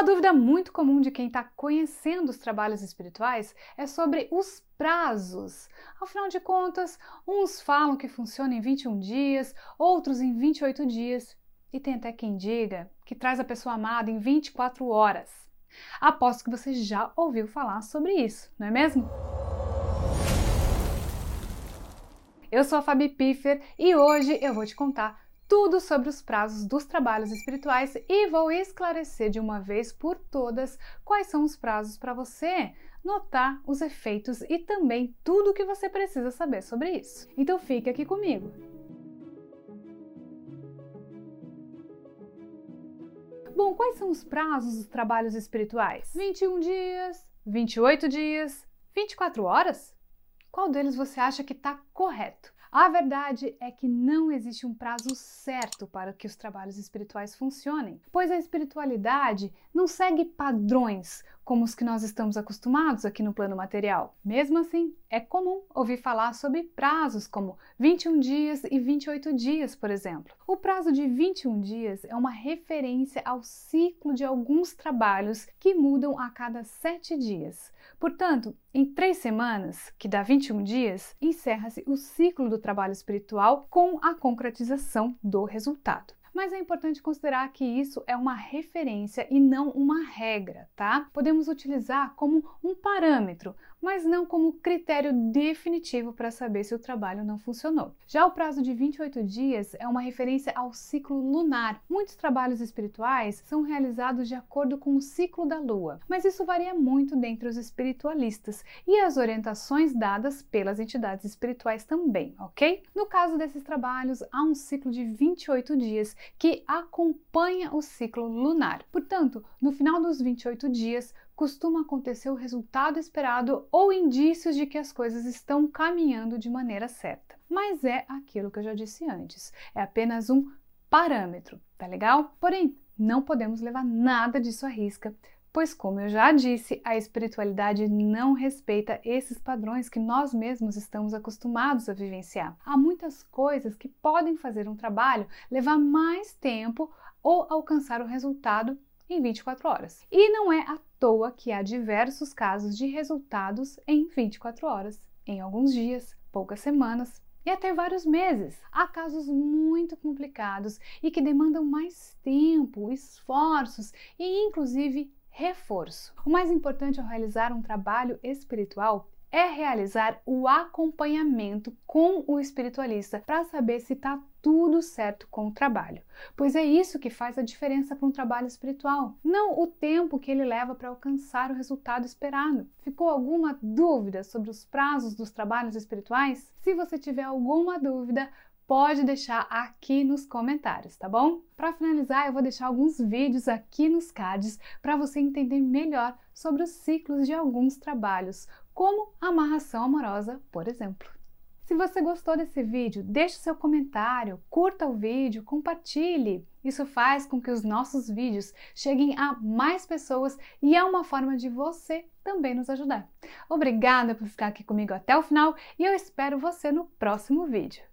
Uma dúvida muito comum de quem está conhecendo os trabalhos espirituais é sobre os prazos. Afinal de contas, uns falam que funciona em 21 dias, outros em 28 dias, e tem até quem diga que traz a pessoa amada em 24 horas. Aposto que você já ouviu falar sobre isso, não é mesmo? Eu sou a Fabi Piffer e hoje eu vou te contar tudo sobre os prazos dos trabalhos espirituais e vou esclarecer de uma vez por todas quais são os prazos para você notar os efeitos e também tudo o que você precisa saber sobre isso. Então fique aqui comigo. Bom, quais são os prazos dos trabalhos espirituais? 21 dias, 28 dias, 24 horas? Qual deles você acha que está correto? A verdade é que não existe um prazo certo para que os trabalhos espirituais funcionem, pois a espiritualidade não segue padrões como os que nós estamos acostumados aqui no plano material. Mesmo assim, é comum ouvir falar sobre prazos como 21 dias e 28 dias, por exemplo. O prazo de 21 dias é uma referência ao ciclo de alguns trabalhos que mudam a cada sete dias. Portanto, em três semanas, que dá 21 dias, encerra-se o ciclo do trabalho espiritual com a concretização do resultado mas é importante considerar que isso é uma referência e não uma regra, tá? Podemos utilizar como um parâmetro, mas não como critério definitivo para saber se o trabalho não funcionou. Já o prazo de 28 dias é uma referência ao ciclo lunar. Muitos trabalhos espirituais são realizados de acordo com o ciclo da lua, mas isso varia muito dentre os espiritualistas e as orientações dadas pelas entidades espirituais também, ok? No caso desses trabalhos, há um ciclo de 28 dias que acompanha o ciclo lunar. Portanto, no final dos 28 dias, costuma acontecer o resultado esperado ou indícios de que as coisas estão caminhando de maneira certa. Mas é aquilo que eu já disse antes, é apenas um parâmetro, tá legal? Porém, não podemos levar nada disso à risca, pois, como eu já disse, a espiritualidade não respeita esses padrões que nós mesmos estamos acostumados a vivenciar. Há muitas coisas que podem fazer um trabalho levar mais tempo ou alcançar o resultado em 24 horas. E não é à toa que há diversos casos de resultados em 24 horas, em alguns dias, poucas semanas e até vários meses. Há casos muito complicados e que demandam mais tempo, esforços e inclusive reforço. O mais importante ao realizar um trabalho espiritual é realizar o acompanhamento com o espiritualista para saber se está tudo certo com o trabalho, pois é isso que faz a diferença para um trabalho espiritual, não o tempo que ele leva para alcançar o resultado esperado. Ficou alguma dúvida sobre os prazos dos trabalhos espirituais? Se você tiver alguma dúvida, pode deixar aqui nos comentários, tá bom? Para finalizar, eu vou deixar alguns vídeos aqui nos cards para você entender melhor sobre os ciclos de alguns trabalhos, como amarração amorosa, por exemplo. Se você gostou desse vídeo, deixe seu comentário, curta o vídeo, compartilhe. Isso faz com que os nossos vídeos cheguem a mais pessoas e é uma forma de você também nos ajudar. Obrigada por ficar aqui comigo até o final e eu espero você no próximo vídeo.